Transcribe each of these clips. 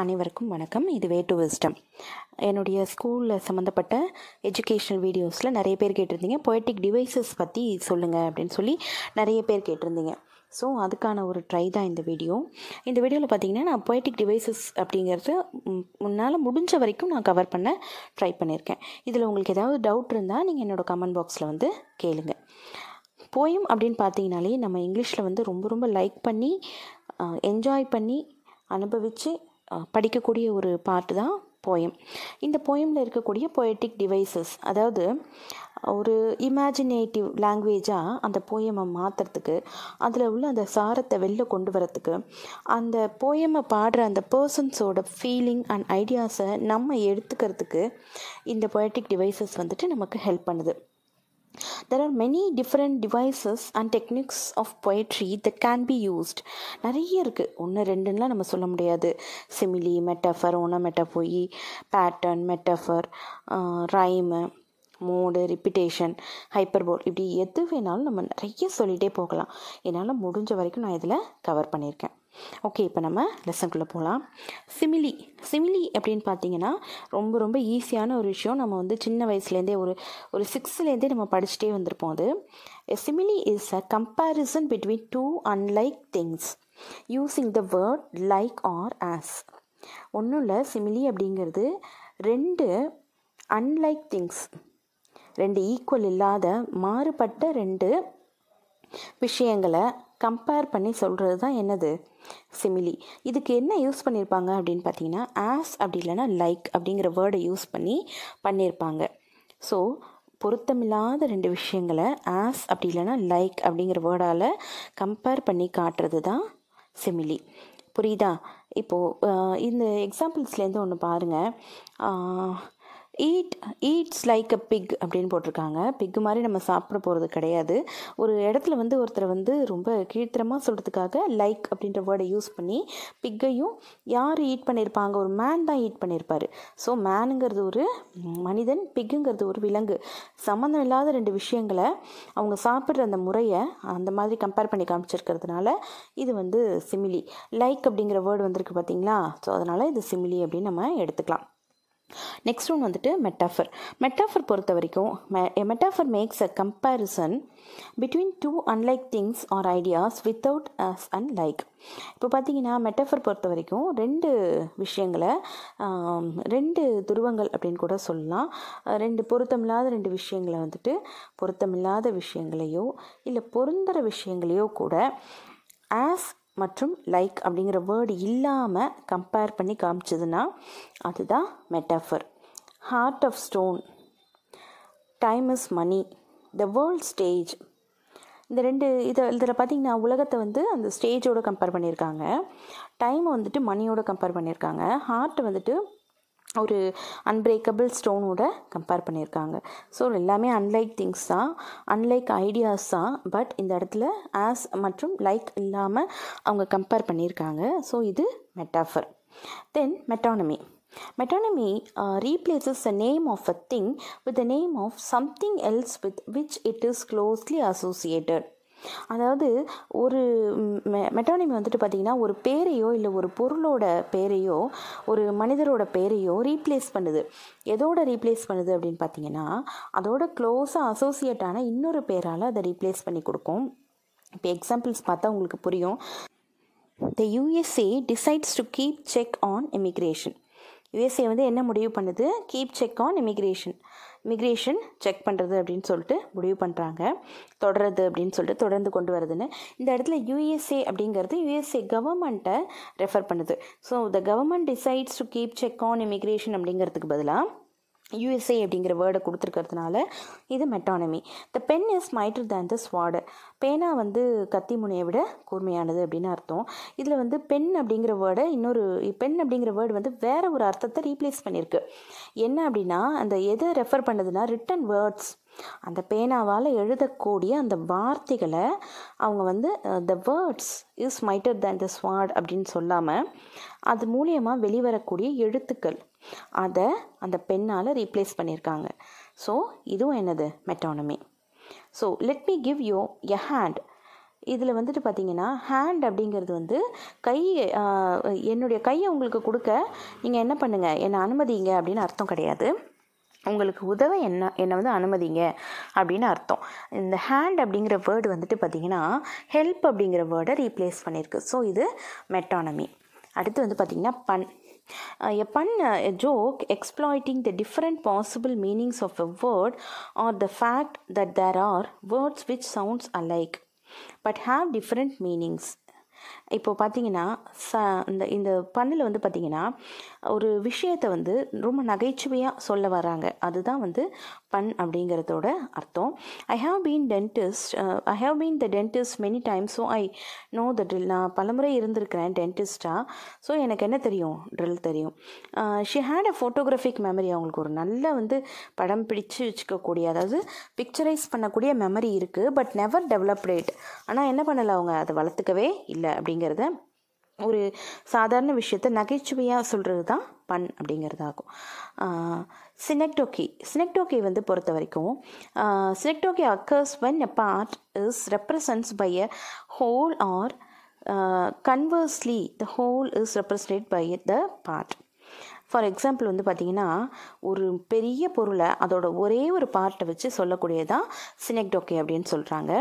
அனைவருக்கும் வணக்கம். இது வே டு விஸ்டம் என்னுடைய ஸ்கூலில் சம்மந்தப்பட்ட எஜுகேஷனல் வீடியோஸில் நிறைய பேர் கேட்டிருந்தீங்க. பொய்டிக் டிவைசஸ் பற்றி சொல்லுங்கள் அப்படின்னு சொல்லி நிறைய பேர் கேட்டிருந்தீங்க. ஸோ அதுக்கான ஒரு ட்ரை தான் இந்த வீடியோ இந்த வீடியோவில் பார்த்தீங்கன்னா நான் பொய்டிக் டிவைசஸ் அப்படிங்கிறது முன்னால் முடிஞ்ச வரைக்கும் நான் கவர் பண்ண ட்ரை பண்ணியிருக்கேன் இதில் உங்களுக்கு ஏதாவது டவுட் இருந்தால் நீங்கள் என்னோடய கமெண்ட் பாக்ஸில் வந்து கேளுங்கள் போயம் அப்படின்னு பார்த்தீங்கனாலே நம்ம இங்கிலீஷில் வந்து ரொம்ப ரொம்ப லைக் பண்ணி என்ஜாய் பண்ணி அனுபவித்து படிக்கக்கூடிய ஒரு பாட்டு தான் போயம் இந்த போயமில் இருக்கக்கூடிய பொயட்டிக் டிவைசஸ் அதாவது ஒரு இமேஜினேட்டிவ் லாங்குவேஜாக அந்த போயமை மாற்றுறதுக்கு அதில் உள்ள அந்த சாரத்தை வெளில கொண்டு வரத்துக்கு அந்த போயமை பாடுற அந்த பர்சன்ஸோட ஃபீலிங் அண்ட் ஐடியாஸை நம்ம எடுத்துக்கிறதுக்கு இந்த பொயட்டிக் டிவைசஸ் வந்துட்டு நமக்கு ஹெல்ப் பண்ணுது. There are many different devices and techniques of poetry that can be used நிறைய இருக்குது ஒன்று ரெண்டுலாம் நம்ம சொல்ல முடியாது. சிமிலி மெட்டஃபர் ஓன மெட்டபோயி pattern metaphor rhyme mode repetition hyperbole இப்படி எது வேணாலும் நம்ம நிறைய சொல்லிகிட்டே போகலாம். என்னால் முடிஞ்ச வரைக்கும் நான் இதில் கவர் பண்ணியிருக்கேன். ஓகே இப்போ நம்ம லெசனுக்குள்ளே போகலாம் சிமிலி சிமிலி அப்படின்னு பார்த்தீங்கன்னா ரொம்ப ரொம்ப ஈஸியான ஒரு விஷயம். நம்ம வந்து சின்ன வயசுலேருந்தே ஒரு ஒரு சிக்ஸ்த்துலேருந்தே நம்ம படிச்சுட்டே வந்திருப்போம் அது. Simile is a comparison between two unlike things using the word like or as ஒன்றும் இல்லை சிமிலி அப்படிங்கிறது ரெண்டு அன்லைக் திங்ஸ் ரெண்டு ஈக்குவல் இல்லாத மாறுபட்ட ரெண்டு விஷயங்களை கம்பேர் பண்ணி சொல்கிறது தான் என்னது? சிமிலி இதுக்கு என்ன யூஸ் பண்ணியிருப்பாங்க அப்படின்னு பார்த்தீங்கன்னா ஆஸ் அப்படி இல்லைன்னா லைக் அப்படிங்கிற வேர்டை யூஸ் பண்ணி பண்ணியிருப்பாங்க ஸோ பொருத்தமில்லாத ரெண்டு விஷயங்களை ஆஸ் அப்படி இல்லைன்னா லைக் அப்படிங்கிற வேர்டால் கம்பேர் பண்ணி காட்டுறது தான் சிமிலி புரியுதா? இப்போது இந்த எக்ஸாம்பிள்ஸ்லேருந்து ஒன்று பாருங்கள் eat eats like a pig அப்படின்னு போட்டிருக்காங்க. பிக்கு மாதிரி நம்ம சாப்பிட போகிறது கிடையாது. ஒரு இடத்துல வந்து ஒருத்தரை வந்து ரொம்ப கீழ்த்தரமாக சொல்கிறதுக்காக லைக் அப்படின்ற வேர்டை யூஸ் பண்ணி பிக்கையும் யார் ஈட் பண்ணியிருப்பாங்க ஒரு மேன் தான் ஈட் பண்ணியிருப்பார் ஸோ மேனுங்கிறது ஒரு மனிதன் பிக்குங்கிறது ஒரு விலங்கு. சம்மந்தம் இல்லாத ரெண்டு விஷயங்களை அவங்க சாப்பிட்ற அந்த முறையை அந்த மாதிரி கம்பேர் பண்ணி காமிச்சிருக்கிறதுனால இது வந்து சிமிலி லைக் அப்படிங்கிற வேர்டு வந்திருக்கு பார்த்தீங்களா ஸோ அதனால் இது சிமிலி அப்படின்னு நம்ம எடுத்துக்கலாம். நெக்ஸ்ட் ஒன் வந்துட்டு மெட்டாஃபர் மெட்டாஃபர் பொறுத்த வரைக்கும் metaphor makes a comparison between two unlike things or ideas without as and like இப்போ பார்த்தீங்கன்னா மெட்டாஃபர் பொறுத்த வரைக்கும் ரெண்டு விஷயங்களை ரெண்டு துருவங்கள் அப்படின்னு கூட சொல்லலாம். ரெண்டு பொருத்தமில்லாத ரெண்டு விஷயங்களை வந்துட்டு பொருத்தமில்லாத விஷயங்களையோ இல்லை பொருந்துகிற விஷயங்களையோ கூட ஆஸ் மற்றும் லைக் அப்படிங்கிற வேர்டு இல்லாமல் கம்பேர் பண்ணி காமிச்சதுன்னா அதுதான் metaphor heart of stone time is money the world stage இந்த ரெண்டு இதை இதில் பார்த்திங்கன்னா உலகத்தை வந்து அந்த ஸ்டேஜோடு கம்பேர் பண்ணியிருக்காங்க. டைமை வந்துட்டு மணியோட கம்பேர் பண்ணியிருக்காங்க. ஹார்ட்டை வந்துட்டு ஒரு அன்பிரேக்கபிள் ஸ்டோனோட கம்பேர் பண்ணியிருக்காங்க. ஸோ எல்லாமே அன்லைக் திங்ஸ் தான். அன்லைக் ஐடியாஸ் தான். பட் இந்த இடத்துல ஆஸ் மற்றும் லைக் இல்லாமல் அவங்க கம்பேர் பண்ணியிருக்காங்க. ஸோ இது metaphor then metonymy metonymy replaces the name of a thing with the name of something else with which it is closely associated அதாவது ஒரு மெ மெட்டானிமி வந்துட்டு பார்த்திங்கன்னா ஒரு பேரையோ இல்லை ஒரு பொருளோட பேரையோ ஒரு மனிதரோட பேரையோ ரீப்ளேஸ் பண்ணுது. எதோட ரீப்ளேஸ் பண்ணுது அப்படின்னு பார்த்தீங்கன்னா அதோட க்ளோஸாக அசோசியேட்டான இன்னொரு பேரால் அதை ரீப்ளேஸ் பண்ணி கொடுக்கும். இப்போ எக்ஸாம்பிள்ஸ் பார்த்தா உங்களுக்கு புரியும். The USA decides to keep check on immigration USA வந்து என்ன முடிவு பண்ணுது? Keep check on immigration migration check பண்ணுறது அப்படின்னு சொல்லிட்டு முடிவு பண்ணுறாங்க தொடருது அப்படின்னு சொல்லிட்டு தொடர்ந்து கொண்டு வருதுன்னு இந்த இடத்துல யூஎஸ்ஏ அப்படிங்கிறது யூஎஸ்ஏ கவர்மெண்ட்டை ரெஃபர் பண்ணுது. So the government decides to keep check on immigration அப்படிங்கிறதுக்கு பதிலாக யூஎஸ்ஏ அப்படிங்கிற வேர்டை கொடுத்துருக்கிறதுனால இது metonymy the pen is mightier than the sword பேனா வந்து கத்தி முனையை விட கூர்மையானது அப்படின்னு அர்த்தம். இதில் வந்து பென் அப்படிங்கிற வேர்டை இன்னொரு பென் அப்படிங்கிற வேர்டு வந்து வேற ஒரு அர்த்தத்தை ரீப்ளேஸ் பண்ணியிருக்கு. என்ன அப்படின்னா அந்த எதை ரெஃபர் பண்ணுதுன்னா ரிட்டன் வேர்ட்ஸ் அந்த பேனாவால் எழுதக்கூடிய அந்த வார்த்தைகளை அவங்க வந்து the words is mightier than த ஸ்வாட் அப்படின்னு சொல்லாமல் அது மூலியமாக வெளிவரக்கூடிய எழுத்துக்கள். அதை அந்த பெண்ணால் ரீப்ளேஸ் பண்ணியிருக்காங்க ஸோ இதுவும் என்னது? Metonymy so let me give you a hand இதில் வந்துட்டு பார்த்தீங்கன்னா ஹேண்ட் அப்படிங்கிறது வந்து கை என்னுடைய கையை உங்களுக்கு கொடுக்க நீங்கள் என்ன பண்ணுங்கள் என்னை அனுமதிங்க அப்படின்னு அர்த்தம் கிடையாது. உங்களுக்கு உதவ என்ன என்னை வந்து அனுமதிங்க அப்படின்னு அர்த்தம். இந்த ஹேண்ட் அப்படிங்கிற வேர்டு வந்துட்டு பார்த்தீங்கன்னா ஹெல்ப் அப்படிங்கிற வேர்டை ரீப்ளேஸ் பண்ணியிருக்கு ஸோ இது மெட்டானமி அடுத்து வந்து பார்த்திங்கன்னா பன் a pun a joke exploiting the different possible meanings of a word or the fact that there are words which sounds alike but have different meanings இப்போ பார்த்தீங்கன்னா ச இந்த இந்த பண்ணில் வந்து பார்த்தீங்கன்னா ஒரு விஷயத்தை வந்து ரொம்ப நகைச்சுவையாக சொல்ல வராங்க அதுதான் வந்து பன் அப்படிங்கிறதோட அர்த்தம். I have been dentist I have been the dentist many times so I know the drill நான் பலமுறை இருந்திருக்கிறேன் டென்டிஸ்டாக ஸோ எனக்கு என்ன தெரியும்? ட்ரில் தெரியும். She had a photographic memory அவங்களுக்கு ஒரு நல்ல வந்து படம் பிடிச்சு வச்சுக்கக்கூடிய அதாவது பிக்சரைஸ் பண்ணக்கூடிய மெமரி இருக்குது பட் நெவர் டெவலப்டேட் ஆனால் என்ன பண்ணலை அவங்க? அதை வளர்த்துக்கவே இல்லை அப்படிங்கிறத ஒரு சாதாரண விஷயத்தை நகைச்சுவையாக சொல்கிறது தான் பண் அப்படிங்கிறதாகும். சினெக்டோக்கி சினெக்டோக்கி வந்து பொறுத்த வரைக்கும் synecdoche occurs when a part is represents by a whole or conversely the whole is is by the part for example வந்து பார்த்தீங்கன்னா ஒரு பெரிய பொருளை அதோட ஒரே ஒரு பார்ட்டை வச்சு சொல்லக்கூடியதான் சினெக்டோக்கே அப்படின்னு சொல்கிறாங்க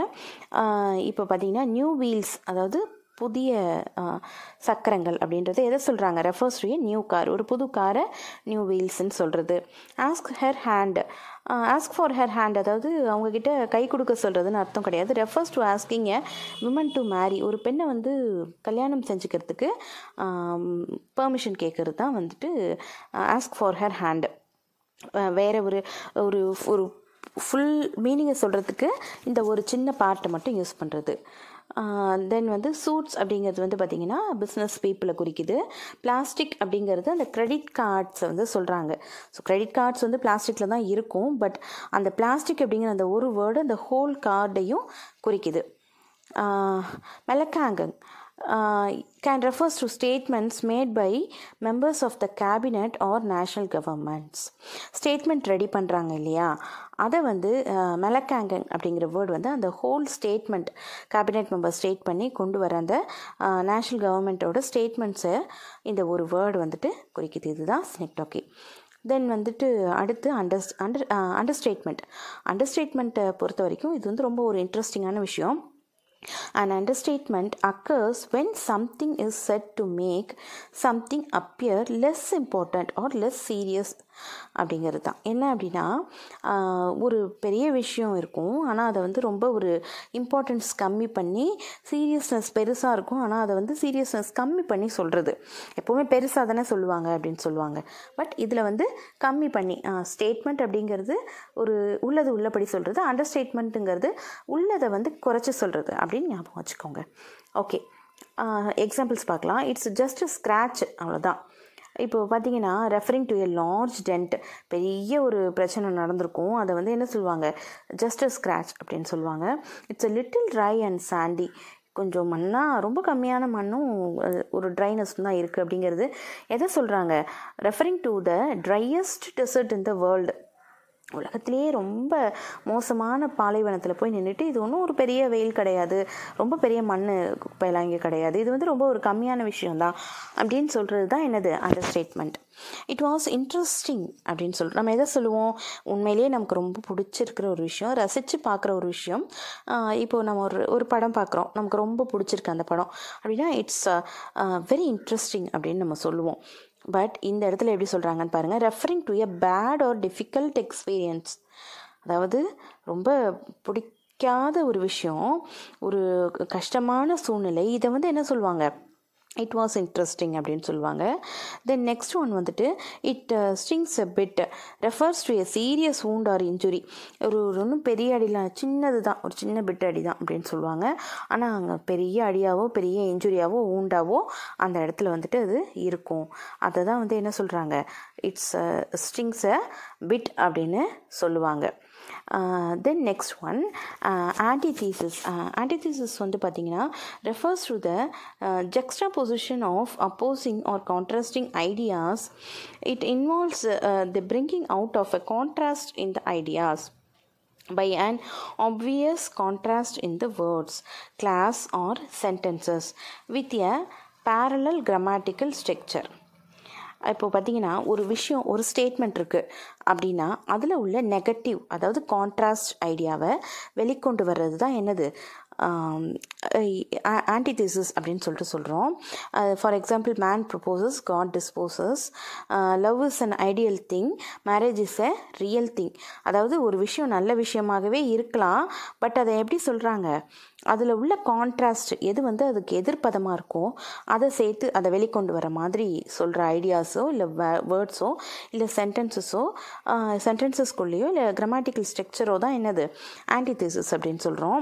இப்போ பார்த்தீங்கன்னா நியூ வீல்ஸ் அதாவது புதிய சக்கரங்கள் அப்படின்றது எதை சொல்கிறாங்க ரெஃபர்ஸ் டு நியூ கார் ஒரு புது காரை நியூ வீல்ஸ்ன்னு சொல்கிறது ask her hand ask for her hand அதாவது அவங்கக்கிட்ட கை கொடுக்க சொல்கிறதுன்னு அர்த்தம் கிடையாது. Refers to asking a women to marry ஒரு பெண்ணை வந்து கல்யாணம் செஞ்சுக்கிறதுக்கு பெர்மிஷன் கேட்குறது தான் வந்துட்டு ஆஸ்க் ஃபார் ஹெர் ஹேண்ட் வேறு ஒரு ஒரு ஒரு ஃபுல் மீனிங்கை சொல்கிறதுக்கு இந்த ஒரு சின்ன பார்ட்டை மட்டும் யூஸ் பண்ணுறது தென் வந்து சூட்ஸ் அப்படிங்கிறது வந்து பார்த்திங்கன்னா பிஸ்னஸ் பீப்புளை குறிக்குது. பிளாஸ்டிக் அப்படிங்கிறது அந்த கிரெடிட் கார்ட்ஸை வந்து சொல்கிறாங்க ஸோ கிரெடிட் கார்ட்ஸ் வந்து பிளாஸ்டிக்கில் தான் இருக்கும். பட் அந்த பிளாஸ்டிக் அப்படிங்கிற அந்த ஒரு வேர்டு அந்த ஹோல் கார்டையும் குறிக்குது. மெலக்காங்கங் can refers to statements made by members of the cabinet or national governments statement ready பண்ணுறாங்க இல்லையா? அதை வந்து uh, மெலக்காங்கன் அப்படிங்கிற வேர்டு வந்து அந்த whole statement cabinet member state பண்ணி கொண்டு வர அந்த நேஷ்னல் கவர்மெண்ட்டோட ஸ்டேட்மெண்ட்ஸை இந்த ஒரு வேர்டு வந்துட்டு குறிக்குது. இதுதான் ஸ்னெக்டாக்கி தென் வந்துட்டு அடுத்து அண்டர் அண்டர் அண்டர்ஸ்டேட்மெண்ட் அண்டர்ஸ்டேட்மெண்ட்டை பொறுத்த வரைக்கும் இது வந்து ரொம்ப ஒரு இன்ட்ரெஸ்டிங்கான விஷயம். An understatement occurs when something is said to make something appear less important or less serious அப்படிங்கிறது தான். என்ன அப்படின்னா ஒரு பெரிய விஷயம் இருக்கும். ஆனால் அதை வந்து ரொம்ப ஒரு இம்பார்ட்டன்ஸ் கம்மி பண்ணி சீரியஸ்னஸ் பெருசாக இருக்கும். ஆனால் அதை வந்து சீரியஸ்னஸ் கம்மி பண்ணி சொல்கிறது எப்போவுமே பெருசாக தானே சொல்லுவாங்க அப்படின்னு சொல்லுவாங்க. பட் இதில் வந்து கம்மி பண்ணி ஸ்டேட்மெண்ட் அப்படிங்கிறது ஒரு உள்ளது உள்ளபடி சொல்கிறது அண்டர் ஸ்டேட்மெண்ட்டுங்கிறது உள்ளதை வந்து குறைச்சி சொல்கிறது அப்படின்னு ஞாபகம் வச்சுக்கோங்க. ஓகே எக்ஸாம்பிள்ஸ் பார்க்கலாம். இட்ஸ் ஜஸ்ட் ஸ்க்ராட்ச் அவ்வளோதான் இப்போ பார்த்தீங்கன்னா referring to a large tent பெரிய ஒரு பிரச்சனை நடந்திருக்கும். அதை வந்து என்ன சொல்லுவாங்க? ஜஸ்ட் ஸ்க்ராட்ச் அப்படின்னு சொல்லுவாங்க. It's a little dry and sandy கொஞ்சம் மண்ணாக ரொம்ப கம்மியான மண்ணும் ஒரு ட்ரைனஸ் தான் இருக்குது அப்படிங்கிறது. எதை சொல்கிறாங்க referring to the driest desert in the world உலகத்திலேயே ரொம்ப மோசமான பாலைவனத்தில் போய் நின்றுட்டு இது ஒன்றும் ஒரு பெரிய வெயில் கிடையாது. ரொம்ப பெரிய மண் குப்பையெல்லாம் இங்கே கிடையாது. இது வந்து ரொம்ப ஒரு கம்மியான விஷயம்தான். அப்படின்னு சொல்கிறது தான் என்னது? Understatement it was interesting அப்படின்னு சொல்கிறோம் நம்ம எதை சொல்லுவோம்? உண்மையிலேயே நமக்கு ரொம்ப பிடிச்சிருக்கிற ஒரு விஷயம் ரசித்து பார்க்குற ஒரு விஷயம். இப்போது நம்ம ஒரு ஒரு படம் பார்க்குறோம். நமக்கு ரொம்ப பிடிச்சிருக்கு அந்த படம். அப்படின்னா இட்ஸ் வெரி இன்ட்ரெஸ்டிங் அப்படின்னு நம்ம சொல்லுவோம். பட் இந்த இடத்துல எப்படி சொல்கிறாங்கன்னு பாருங்கள் referring to a bad or difficult experience அதாவது ரொம்ப பிடிக்காத ஒரு விஷயம் ஒரு கஷ்டமான சூழ்நிலை இதை வந்து என்ன சொல்லுவாங்க? இட் வாஸ் இன்ட்ரெஸ்டிங் அப்படின்னு சொல்லுவாங்க. தென் நெக்ஸ்ட் ஒன் வந்துட்டு it stings a bit refers to a serious wound or injury ஒரு ஒன்றும் பெரிய அடிலாம் சின்னது தான் ஒரு சின்ன பிட் அடி தான் அப்படின்னு சொல்லுவாங்க. ஆனால் அங்கே பெரிய அடியாவோ பெரிய இன்ஜுரியாவோ ஊண்டாவோ அந்த இடத்துல வந்துட்டு அது இருக்கும். அதை தான் வந்து என்ன சொல்கிறாங்க இட்ஸ் ஸ்டிங்ஸ் அ பிட் அப்படின்னு சொல்லுவாங்க. Then next one antithesis antithesis வந்து பார்த்தீங்கன்னா refers to the juxtaposition of opposing or contrasting ideas it involves the bringing out of a contrast in the ideas by an obvious contrast in the words, class, or sentences with a parallel grammatical structure. இப்போ பார்த்தீங்கன்னா ஒரு விஷயம் ஒரு statement இருக்குது அப்படின்னா அதில் உள்ள negative அதாவது கான்ட்ராஸ்ட் ஐடியாவை வெளிக்கொண்டு வர்றது தான் என்னது? Um, ஆன்டிதீசிஸ் அப்படின்னு சொல்லிட்டு சொல்கிறோம் for example man proposes God disposes love is an ideal thing marriage is a real thing அதாவது ஒரு விஷயம் நல்ல விஷயமாகவே இருக்கலாம். பட் அதை எப்படி சொல்கிறாங்க அதில் உள்ள கான்ட்ராஸ்ட் எது வந்து அதுக்கு எதிர்ப்பதமாக இருக்கோ அதை சேர்த்து அதை வெளிக்கொண்டு வர மாதிரி சொல்கிற ஐடியாஸோ இல்லை வேர்ட்ஸோ இல்லை சென்டென்சஸோ சென்டென்சஸ்குள்ளேயோ இல்லை கிராமட்டிக்கல் ஸ்ட்ரக்சரோ தான் என்னது? ஆன்டிதீசிஸ் அப்படின்னு சொல்கிறோம்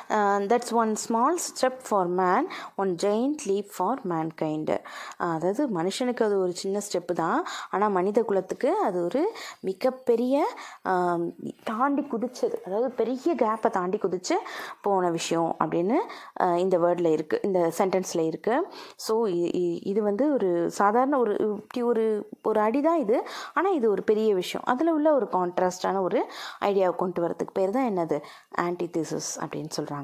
that's one small step for man one giant leap for mankind அதாவது மனுஷனுக்கு அது ஒரு சின்ன ஸ்டெப்பு தான். ஆனால் மனித குலத்துக்கு அது ஒரு மிகப்பெரிய தாண்டி குதிச்சது. அதாவது பெரிய கேப்பை தாண்டி குதிச்சு போன விஷயம் அப்படின்னு இந்த வேர்டில் இருக்குது இந்த சென்டென்ஸில் இருக்குது ஸோ இது வந்து ஒரு சாதாரண ஒரு இப்படி ஒரு ஒரு அடி தான் இது. ஆனால் இது ஒரு பெரிய விஷயம். அதில் உள்ள ஒரு கான்ட்ராஸ்டான ஒரு ஐடியாவை கொண்டு வரதுக்கு பேர் தான் என்னது? ஆன்டிதீசிஸ் அப்படின்னு சொல்கிறாங்க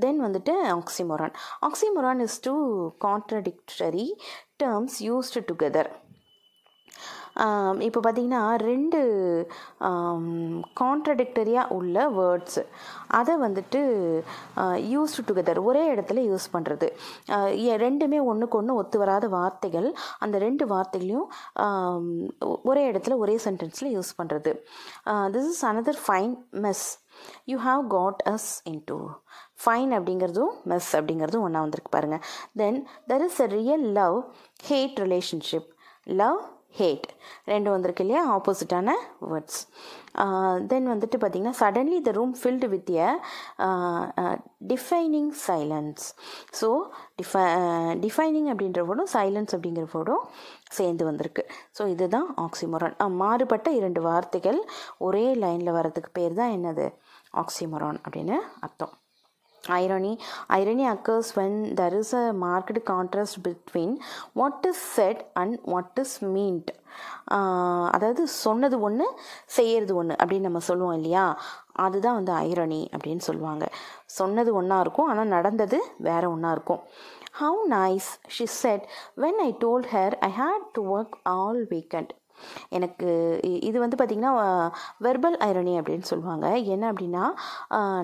தென் வந்துட்டு oxymoron oxymoron is two contradictory terms used together இப்போ பார்த்தீங்கன்னா ரெண்டு கான்ட்ரடிக்டரியாக உள்ள வேர்ட்ஸு அதை வந்துட்டு யூஸ்டு டுகெதர் ஒரே இடத்துல யூஸ் பண்ணுறது ரெண்டுமே ஒன்றுக்கு ஒன்று ஒத்து வராத வார்த்தைகள். அந்த ரெண்டு வார்த்தைகளையும் ஒரே இடத்துல ஒரே சென்டென்ஸில் யூஸ் பண்ணுறது this is another fine mess you have got us into fine அப்படிங்கிறதும் மெஸ் அப்படிங்கிறதும் ஒன்றா வந்திருக்கு பாருங்கள் then there is a real love hate relationship love hate ரெண்டும் வந்திருக்கு இல்லையா? ஆப்போசிட்டான வேர்ட்ஸ் தென் வந்துட்டு பார்த்திங்கன்னா suddenly the room filled with a defining silence so defy defining அப்படின்ற வேர்டும் சைலன்ஸ் அப்படிங்கிற வேர்டும் சேர்ந்து வந்திருக்கு. ஸோ இதுதான் ஆக்சிமொரான் மாறுபட்ட இரண்டு வார்த்தைகள் ஒரே லைனில் வர்றதுக்கு பேர் தான் என்னது? ஆக்சிமொரான் அப்படின்னு அர்த்தம். Irony. Irony occurs when there is a marked contrast between what is said and what is meant. அதாவது சொன்னது ஒன்று செய்யறது ஒன்று அப்படின்னு நம்ம சொல்லுவோம் இல்லையா? அதுதான் வந்து ஐரணி அப்படின்னு சொல்லுவாங்க. சொன்னது ஒன்றா இருக்கும் ஆனால் நடந்தது வேற ஒன்றா இருக்கும். How nice she said when I told her I had to work all weekend எனக்கு இது வந்து பார்த்திங்கன்னா வெர்பல் ஐரணி அப்படின்னு சொல்லுவாங்க. என்ன அப்படின்னா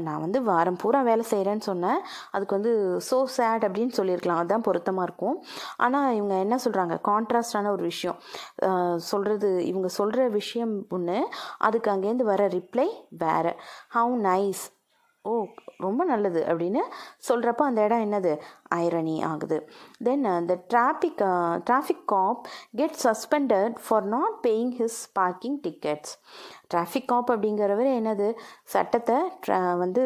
நான் வந்து வாரம் பூரா வேலை செய்கிறேன்னு சொன்னேன். அதுக்கு வந்து ஸோ சேட் அப்படின்னு சொல்லியிருக்கலாம். அதுதான் பொருத்தமாக இருக்கும். ஆனால் இவங்க என்ன சொல்கிறாங்க கான்ட்ராஸ்டான ஒரு விஷயம். சொல்கிறது இவங்க சொல்கிற விஷயம் ஒன்று அதுக்கு அங்கேருந்து வர ரிப்ளை வேறு. ஹவு நைஸ் ஓ ரொம்ப நல்லது அப்படின்னு சொல்கிறப்ப அந்த இடம் என்னது? ஐரணி ஆகுது. Then the traffic traffic cop get suspended for not paying his parking tickets traffic cop அப்படிங்கிறவர் என்னது? சட்டத்தை வந்து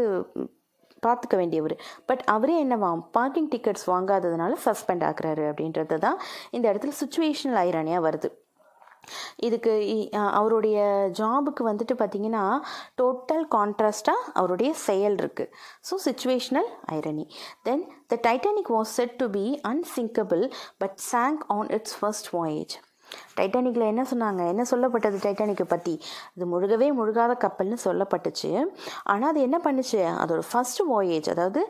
பார்த்துக்க வேண்டியவர். பட் அவரே என்னவா? பார்க்கிங் டிக்கெட்ஸ் வாங்காததுனால சஸ்பெண்ட் ஆக்குறாரு அப்படின்றது தான் இந்த இடத்துல சுச்சுவேஷனல் ஐரானியாக வருது. இதுக்கு அவருடைய ஜாபுக்கு வந்துட்டு பார்த்தீங்கன்னா டோட்டல் கான்ட்ராஸ்டாக அவருடைய செயல் இருக்குது so situational irony then the Titanic was said to be unsinkable but sank on its first voyage டைட்டானிக்கில் என்ன சொன்னாங்க? என்ன சொல்லப்பட்டது டைட்டானிக்கை பற்றி அது முழுகவே முழுகாத கப்பல்னு சொல்லப்பட்டுச்சு. ஆனால் அது என்ன பண்ணுச்சு? அதோட ஃபஸ்ட் வாயேஜ் அதாவது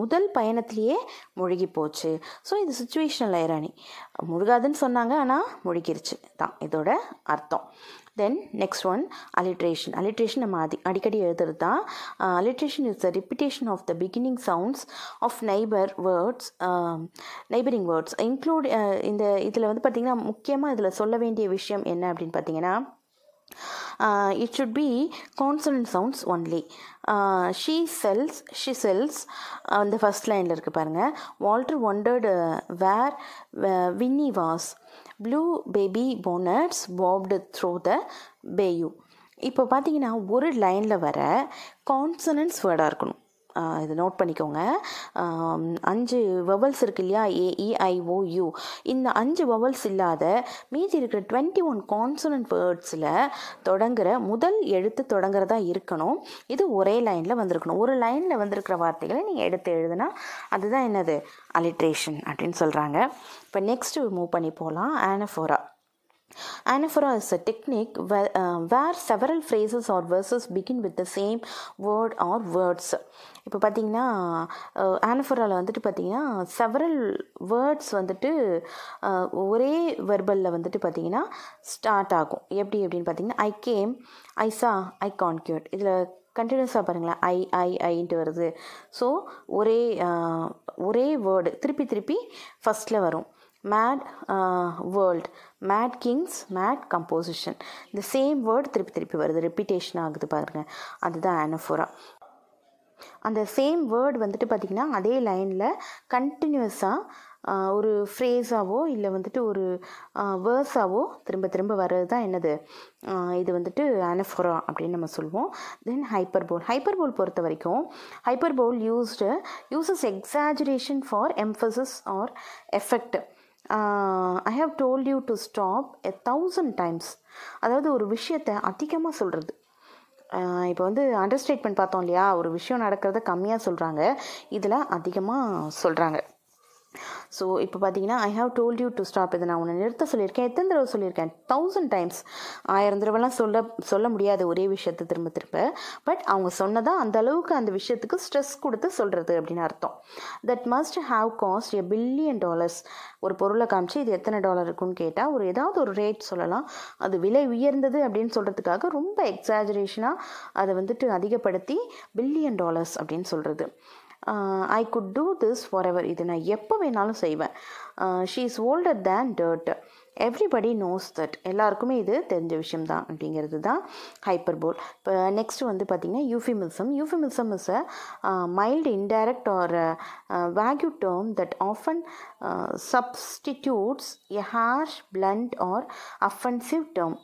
முதல் பயணத்திலேயே முழுகி போச்சு. ஸோ இது சுச்சுவேஷனல் ஐரானி முழுகாதுன்னு சொன்னாங்க ஆனால் முழுகிருச்சு. தான் இதோட அர்த்தம். Then next one alliteration alliteration நம்ம அடி அடிக்கடி எழுதுறது தான் alliteration is the repetition of the beginning sounds of neighbour words neighbouring words include இந்த இதில் வந்து பார்த்திங்கன்னா முக்கியமாக இதில் சொல்ல வேண்டிய விஷயம் என்ன அப்படின்னு பார்த்தீங்கன்னா it should be consonant sounds only she sells she sells அந்த ஃபஸ்ட் லைனில் இருக்குது பாருங்கள் Walter wondered where Winnie was blue baby bonnets wafted through the bayou இப்போ பார்த்தீங்கன்னா ஒரு லைனில் வர கான்சனன்ஸ் வேர்டாக இருக்கணும். இது நோட் பண்ணிக்கோங்க. அஞ்சு வெவல்ஸ் இருக்கு இல்லையா? ஏஇஐஓயு e, இந்த அஞ்சு வெவல்ஸ் இல்லாத மீதி இருக்கிற டுவெண்ட்டி ஒன் கான்சனன்ட் வேர்ட்ஸில் தொடங்குற முதல் எழுத்து தொடங்குறதா இருக்கணும். இது ஒரே லைனில் வந்திருக்கணும். ஒரு லைனில் வந்திருக்கிற வார்த்தைகளை நீங்கள் எடுத்து எழுதுனா அதுதான் என்னது? அலிட்ரேஷன் அப்படின்னு சொல்கிறாங்க இப்போ நெக்ஸ்ட்டு மூவ் பண்ணி போகலாம் ஆனஃபோரா Anaphora is a technique where, uh, where several phrases or verses begin with the same word or words. இப்போ பார்த்தீங்கன்னா ஆனஃபராவில் வந்துட்டு பார்த்தீங்கன்னா செவரல் வேர்ட்ஸ் வந்துட்டு ஒரே வெர்பலில் வந்துட்டு பார்த்தீங்கன்னா ஸ்டார்ட் ஆகும். எப்படி அப்படின்னு பார்த்தீங்கன்னா ஐ கேம் ஐ சா ஐ கான்க்யூட் இதில் கண்டினியூஸாக பாருங்களேன். ஐ ஐ ஐன்ட்டு வருது. ஸோ ஒரே ஒரே வேர்டு திருப்பி திருப்பி ஃபஸ்ட்டில் வரும். Mad world mad kings mad composition இந்த சேம் வேர்ட் திருப்பி திருப்பி வருது. ரிப்பீட்டேஷன் ஆகுது பாருங்கள் அதுதான் ஆனஃபோரா அந்த சேம் வேர்ட் வந்துட்டு பார்த்திங்கன்னா அதே லைனில் கண்டினியூஸாக ஒரு ஃப்ரேஸாவோ இல்லை வந்துட்டு ஒரு வேர்ஸாவோ திரும்ப திரும்ப வர்றது தான் என்னது இது வந்துட்டு அனஃபோரா அப்படின்னு நம்ம சொல்லுவோம். தென் ஹைப்பர்போல் ஹைப்பர்போல் பொறுத்த வரைக்கும் hyperbole used uses exaggeration for emphasis or effect I have told you to stop a thousand times அதாவது ஒரு விஷயத்தை அதிகமாக சொல்கிறது இப்போ வந்து அண்டர்ஸ்டேட்மெண்ட் பார்த்தோம் இல்லையா? ஒரு விஷயம் நடக்கிறத கம்மியாக சொல்கிறாங்க இதில் அதிகமாக சொல்கிறாங்க ஸோ இப்போ பார்த்தீங்கன்னா I have told you to stop இதை நான் உன்னை நிறுத்த சொல்லியிருக்கேன். எத்தனை தடவை சொல்லியிருக்கேன்? தௌசண்ட் டைம்ஸ் ஆயிரம் தடவைலாம் சொல்ல சொல்ல முடியாது ஒரே விஷயத்தை திரும்ப திரும்ப. பட் அவங்க சொன்னதான் அந்த அளவுக்கு அந்த விஷயத்துக்கு ஸ்ட்ரெஸ் கொடுத்து சொல்கிறது அப்படின்னு அர்த்தம். That must have cost a billion dollars ஒரு பொருளை காமிச்சு இது எத்தனை டாலர் இருக்குன்னு கேட்டால் ஒரு ஏதாவது ஒரு ரேட் சொல்லலாம். அது விலை உயர்ந்தது அப்படின்னு சொல்கிறதுக்காக ரொம்ப எக்ஸாஜரேஷனாக அதை வந்துட்டு அதிகப்படுத்தி பில்லியன் டாலர்ஸ் அப்படின்னு சொல்கிறது I could do this forever இது நான் எப்போ வேணாலும் செய்வேன். She is older than dirt everybody knows that எல்லாருக்குமே இது தெரிஞ்ச விஷயம் தான் அப்படிங்கிறது தான் ஹைப்பர்போல் இப்போ நெக்ஸ்ட் வந்து பார்த்திங்கன்னா euphemism euphemism is a mild indirect or vague term that often substitutes a harsh blunt or offensive term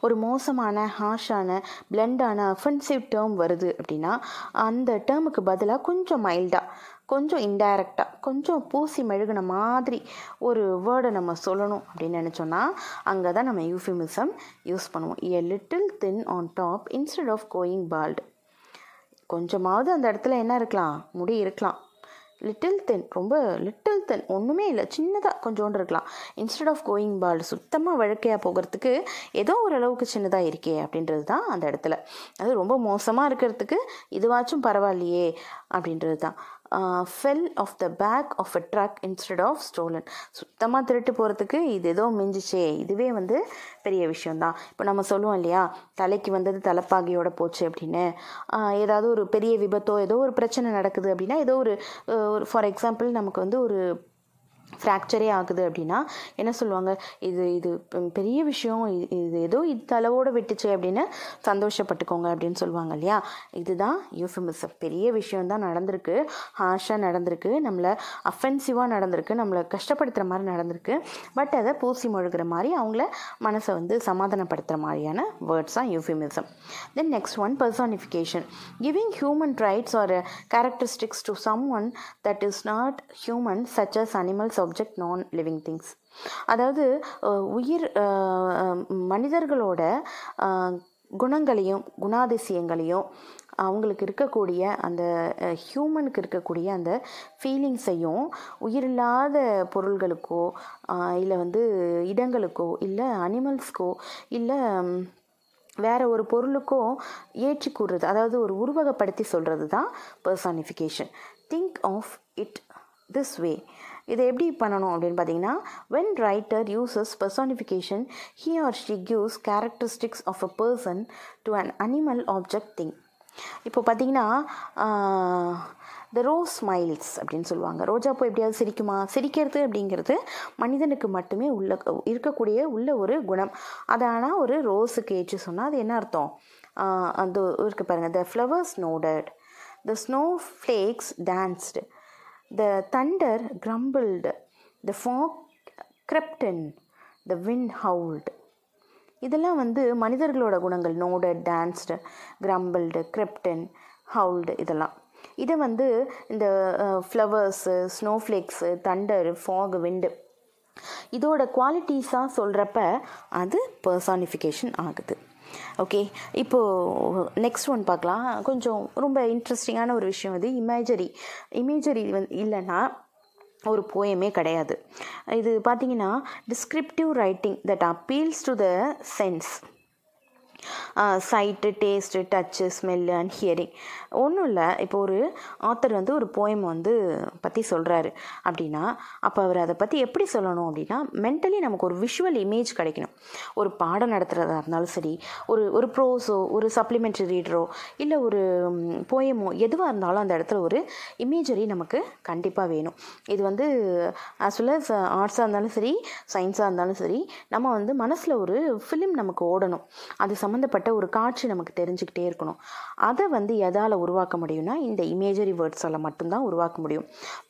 ஒரு மோசமான ஹார்ஷான பிளெண்டான அஃபென்சிவ் டேர்ம் வருது அப்படின்னா அந்த டேர்முக்கு பதிலாக கொஞ்சம் மைல்டாக கொஞ்சம் இன்டைரக்டாக கொஞ்சம் பூசி மெழுகின மாதிரி ஒரு வேர்டை நம்ம சொல்லணும் அப்படின்னு நினச்சோன்னா அங்கே தான் நம்ம யூஃபிமிசம் யூஸ் பண்ணுவோம். A little thin on top instead of going bald கொஞ்சமாவது அந்த இடத்துல என்ன இருக்கலாம்? முடி இருக்கலாம். லிட்டில் தென் ரொம்ப லிட்டில் தென் ஒன்றுமே இல்லை சின்னதாக கொஞ்சோண்டு இருக்கலாம். இன்ஸ்டெட் ஆஃப் கோயிங் பால் சுத்தமாக வழக்கையாக போகிறதுக்கு ஏதோ ஓரளவுக்கு சின்னதாக இருக்கே அப்படின்றது தான் அந்த இடத்துல. அது ரொம்ப மோசமாக இருக்கிறதுக்கு இதுவாச்சும் பரவாயில்லையே அப்படின்றது தான் fell off the back of a truck instead of stolen சுத்தமாக திருட்டு போகிறதுக்கு இது ஏதோ மிஞ்சிச்சே. இதுவே வந்து பெரிய விஷயம்தான். இப்போ நம்ம சொல்லுவோம் இல்லையா? தலைக்கு வந்தது தலைப்பாகையோட போச்சு அப்படின்னு. ஏதாவது ஒரு பெரிய விபத்தோ ஏதோ ஒரு பிரச்சனை நடக்குது அப்படின்னா ஏதோ ஒரு ஒரு ஃபார் எக்ஸாம்பிள் நமக்கு வந்து ஒரு ஃப்ராக்சரே ஆகுது அப்படின்னா என்ன சொல்லுவாங்க? இது இது பெரிய விஷயம். இது ஏதோ இது அளவோடு விட்டுச்சு அப்படின்னு சந்தோஷப்பட்டுக்கோங்க அப்படின்னு சொல்லுவாங்க இல்லையா? இதுதான் யூஃபிமிசம் பெரிய விஷயம் தான் நடந்திருக்கு. ஹாஷாக நடந்திருக்கு. நம்மளை அஃபென்சிவாக நடந்திருக்கு. நம்மளை கஷ்டப்படுத்துகிற மாதிரி நடந்திருக்கு. பட் அதை பூசி மொழுகிற மாதிரி அவங்கள மனசை வந்து சமாதானப்படுத்துகிற மாதிரியான வேர்ட்ஸ் தான் euphemism then next one personification giving human rights or characteristics to someone that is not human such as animals object non living things அதாவது உயிர் மனிதர்களோட குணங்களையும் குணாதிசயங்களையும் அவங்களுக்கு இருக்கக்கூடிய அந்த ஹியூமனுக்கு இருக்கக்கூடிய அந்த ஃபீலிங்ஸையும் உயிரில்லாத பொருள்களுக்கோ இல்லை வந்து இடங்களுக்கோ இல்லை அனிமல்ஸ்க்கோ இல்லை வேறு ஒரு பொருளுக்கோ ஏற்றி கூறுறது அதாவது ஒரு உருவகப்படுத்தி சொல்கிறது தான் personification think of it this way இதை எப்படி பண்ணணும் அப்படின்னு பார்த்தீங்கன்னா when writer uses personification he or she gives characteristics of a person to an animal object thing இப்போ பார்த்தீங்கன்னா த ரோஸ் ஸ்மைல்ஸ் அப்படின்னு சொல்லுவாங்க. ரோஜா எப்படியாவது சிரிக்குமா? சிரிக்கிறது அப்படிங்கிறது மனிதனுக்கு மட்டுமே உள்ள இருக்கக்கூடிய உள்ள ஒரு குணம். அதை ஆனால் ஒரு ரோஸுக்கு ஏற்று சொன்னால் அது என்ன அர்த்தம்? அந்த இருக்கு பாருங்கள் the flowers nodded the snowflakes danced the thunder grumbled the fog crept the wind howled இதெல்லாம் வந்து மனிதர்களோட குணங்கள். Nodded danced grumbled crept howled இதெல்லாம். இதை வந்து இந்த flowers snowflakes thunder fog wind இதோட குவாலிட்டிஸாக சொல்கிறப்ப அது பர்சானிஃபிகேஷன் ஆகுது. ஓகே இப்போது நெக்ஸ்ட் ஒன் பார்க்கலாம். கொஞ்சம் ரொம்ப இன்ட்ரெஸ்டிங்கான ஒரு விஷயம் வந்து இமேஜரி இமேஜரி வந்து இல்லைன்னா ஒரு போயமே கிடையாது. இது பார்த்தீங்கன்னா descriptive writing that appeals to the sense sight taste touch smell and hearing ஒன்றும் இல்லை இப்போ ஒரு ஆத்தர் வந்து ஒரு போயம் வந்து பற்றி சொல்கிறாரு அப்படின்னா அப்போ அவர் அதை பற்றி எப்படி சொல்லணும் அப்படின்னா மென்டலி நமக்கு ஒரு விஷுவல் இமேஜ் கிடைக்கணும். ஒரு பாடம் நடத்துகிறதா இருந்தாலும் சரி ஒரு ஒரு ப்ரோஸோ ஒரு சப்ளிமெண்ட்ரி ரீடரோ இல்லை ஒரு போயமோ எதுவாக இருந்தாலும் அந்த இடத்துல ஒரு இமேஜரி நமக்கு கண்டிப்பாக வேணும். இது வந்து ஆஸ் வெல் அஸ் ஆர்ட்ஸாக இருந்தாலும் சரி சயின்ஸாக இருந்தாலும் சரி நம்ம வந்து மனசில் ஒரு ஃபிலிம் நமக்கு ஓடணும். அது சம்மந்தப்பட்ட ஒரு காட்சி நமக்கு தெரிஞ்சுக்கிட்டே இருக்கணும். அதை வந்து எதால் உருவாக்க முடியும்னா இந்த இமேஜரி வேர்ட்ஸால் மட்டும்தான் உருவாக்க முடியும்.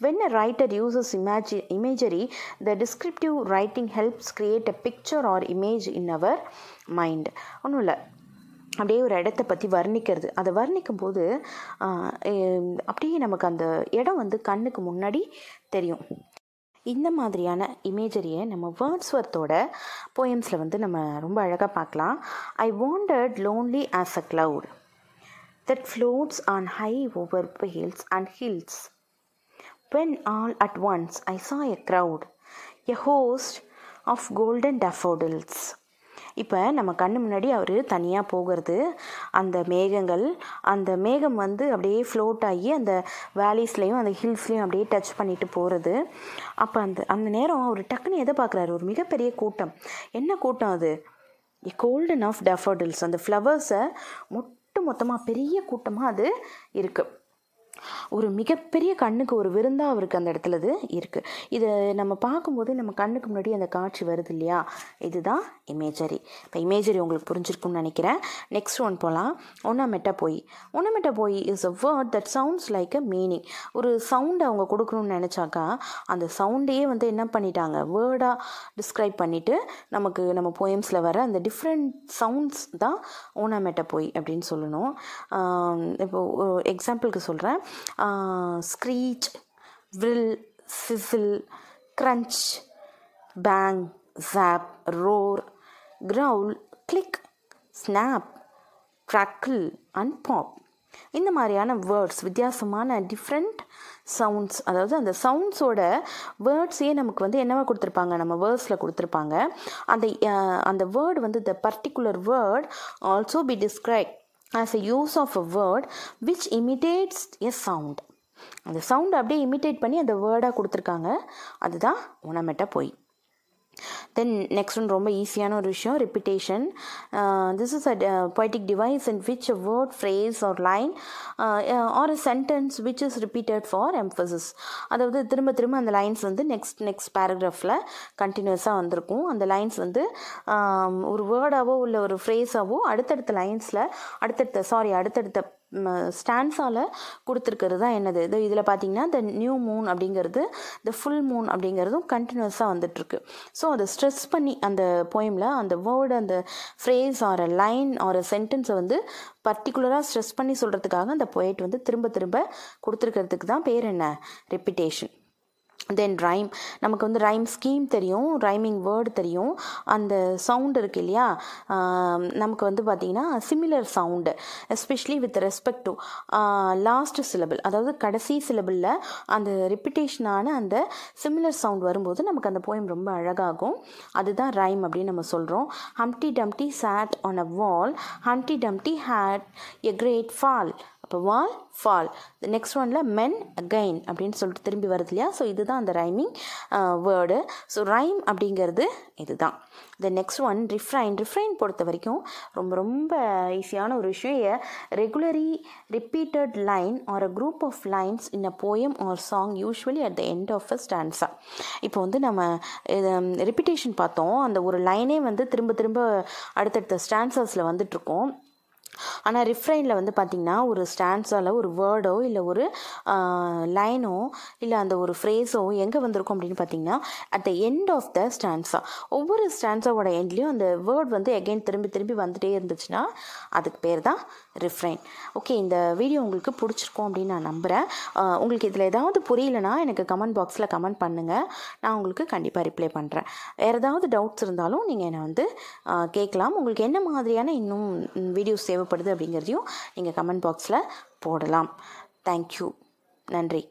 When a writer uses image imagery the descriptive writing helps create a picture or image in our mind ஒன்றும் இல்லை. அப்படியே ஒரு இடத்த பற்றி வர்ணிக்கிறது. அதை வர்ணிக்கும் போது அப்படியே நமக்கு அந்த இடம் வந்து கண்ணுக்கு முன்னாடி தெரியும். இந்த மாதிரியான இமேஜரியை நம்ம வேர்ட்ஸ்வர்த்தோட போயம்ஸில் வந்து நம்ம ரொம்ப அழகாக பார்க்கலாம். I wandered lonely as a cloud that floats on high over hills and hills when all at once I saw a crowd a host of golden daffodils இப்போ நம்ம கண்ணு முன்னாடி அவர் தனியாக போகிறது அந்த மேகங்கள் அந்த மேகம் வந்து அப்படியே ஃப்ளோட் ஆகி அந்த வேலிஸ்லேயும் அந்த ஹில்ஸ்லேயும் அப்படியே டச் பண்ணிட்டு போகிறது அப்போ அந்த அந்த நேரம் அவர் டக்குன்னு எதை பார்க்குறாரு? ஒரு மிகப்பெரிய கூட்டம். என்ன கூட்டம் அது? கோல்டன் ஆஃப் டெஃபர்டில்ஸ் அந்த ஃப்ளவர்ஸை மொட்டு மொத்தமாக பெரிய கூட்டமாக அது இருக்குது ஒரு மிகப்பெரிய கண்ணுக்கு ஒரு விருந்தாக அவருக்கு அந்த இடத்துல இது இருக்குது இதை நம்ம பார்க்கும்போது நம்ம கண்ணுக்கு முன்னாடி அந்த காட்சி வருது இல்லையா? இதுதான் இமேஜரி இப்போ இமேஜரி உங்களுக்கு புரிஞ்சிருக்கும்னு நினைக்கிறேன். நெக்ஸ்ட் ஒன் போகலாம் onomatopoeia onomatopoeia is a word that sounds like a meaning ஒரு சவுண்ட் அவங்க கொடுக்கணும்னு நினச்சாக்கா அந்த சவுண்டையே வந்து என்ன பண்ணிட்டாங்க? வேர்டாக டிஸ்கிரைப் பண்ணிவிட்டு நமக்கு நம்ம போயம்ஸில் வர அந்த டிஃப்ரெண்ட் சவுண்ட்ஸ் தான் ஓனாமெட்டா போய் அப்படின்னு சொல்லணும். இப்போ எக்ஸாம்பிளுக்கு சொல்கிறேன் screech will sizzle crunch bang jab roar growl click snap crackle and pop இந்த மாதிரியான வேர்ட்ஸ் வித்தியாசமான டிஃப்ரெண்ட் சவுண்ட்ஸ் அதாவது அந்த சவுண்ட்ஸோட வேர்ட்ஸையே நமக்கு வந்து என்னவா கொடுத்துருப்பாங்க? நம்ம வேர்ட்ஸில் கொடுத்துருப்பாங்க. அந்த அந்த வேர்டு வந்து the particular word also be describe as a use of a word which imitates a sound அந்த சவுண்ட் அப்படியே இமிட்டேட் பண்ணி அந்த வேர்டாக கொடுத்துருக்காங்க. அதுதான் உணமெட்ட பொய். தென் நெக்ஸ்ட் ஒன் ரொம்ப ஈஸியான ஒரு விஷயம் repetition this is a poetic device in which a word phrase or line or a sentence which is repeated for emphasis அதாவது திரும்ப திரும்ப அந்த லைன்ஸ் வந்து நெக்ஸ்ட் நெக்ஸ்ட் பேராகிராஃபில் கண்டினியூஸாக வந்திருக்கும். அந்த லைன்ஸ் வந்து um, ஒரு வேர்டாவோ இல்லை ஒரு ஃப்ரேஸாவோ அடுத்தடுத்த லைன்ஸில் அடுத்தடுத்த சாரி அடுத்தடுத்த ஸ்டான்ஸால் கொடுத்துருக்கிறது தான் என்னது? இது இதில் பார்த்தீங்கன்னா த நியூ மூன் அப்படிங்கிறது த ஃபுல் மூன் அப்படிங்கிறதும் கண்டினியூஸாக வந்துட்டுருக்கு. ஸோ அதை ஸ்ட்ரெஸ் பண்ணி அந்த போயமில் அந்த வேர்டு அந்த phrase or a line or a சென்டென்ஸை வந்து பர்டிகுலராக ஸ்ட்ரெஸ் பண்ணி சொல்கிறதுக்காக அந்த பொயட் வந்து திரும்ப திரும்ப கொடுத்துருக்கிறதுக்கு தான் பேர் என்ன? ரெப்பிட்டேஷன் தென் ரைம் நமக்கு வந்து ரைம் ஸ்கீம் தெரியும் ரைமிங் வேர்டு தெரியும். அந்த சவுண்ட் இருக்கு இல்லையா? நமக்கு வந்து பார்த்திங்கன்னா similar sound especially with respect to last syllable அதாவது கடைசி சிலபிளில் அந்த ரிப்பிட்டேஷனான அந்த சிமிலர் சவுண்ட் வரும்போது நமக்கு அந்த போயம் ரொம்ப அழகாகும். அதுதான் ரைம் அப்படின்னு நம்ம சொல்கிறோம் Humpty Dumpty sat on a wall Humpty Dumpty had a great fall அப்போ வால் ஃபால் நெக்ஸ்ட் ஒனில் மென் அகைன் அப்படின்னு சொல்லிட்டு திரும்பி வருது இல்லையா? ஸோ இதுதான் அந்த ரைமிங் வேர்டு ஸோ ரைம் அப்படிங்கிறது இதுதான். The next one refrain refrain பொறுத்த வரைக்கும் ரொம்ப ரொம்ப ஈஸியான ஒரு விஷயம். Regularly repeated line or a group of lines in a poem or song usually at the end of a stanza இப்போ வந்து நம்ம ரிப்பிட்டேஷன் um, பார்த்தோம். அந்த ஒரு லைனே வந்து திரும்ப திரும்ப அடுத்தடுத்த ஸ்டான்சர்ஸில் வந்துட்டுருக்கோம் ஆனால் ரிஃப்ரைனில் வந்து பார்த்திங்கன்னா ஒரு ஸ்டான்ஸால் ஒரு வேர்டோ இல்லை ஒரு லைனோ இல்லை அந்த ஒரு ஃப்ரேஸோ எங்கே வந்திருக்கும் அப்படின்னு பார்த்தீங்கன்னா at the end of the stanza ஒவ்வொரு ஸ்டான்ஸாவோட எண்ட்லேயும் அந்த வேர்ட் வந்து எகைன் திரும்பி திரும்பி வந்துகிட்டே இருந்துச்சுன்னா அதுக்கு பேர் தான் ரிஃப்ரைன் ஓகே இந்த வீடியோ உங்களுக்கு பிடிச்சிருக்கும் அப்படின்னு நான் நம்புகிறேன் உங்களுக்கு இதில் ஏதாவது புரியலனா எனக்கு கமெண்ட் பாக்ஸில் கமெண்ட் பண்ணுங்கள் நான் உங்களுக்கு கண்டிப்பாக ரிப்ளை பண்ணுறேன் வேறு ஏதாவது டவுட்ஸ் இருந்தாலும் நீங்கள் என்னை வந்து கேட்கலாம். உங்களுக்கு என்ன மாதிரியான இன்னும் வீடியோஸ் தேவைப்படுது அப்படிங்கிறதையும் நீங்கள் கமெண்ட் பாக்ஸில் போடலாம். தேங்க்யூ நன்றி.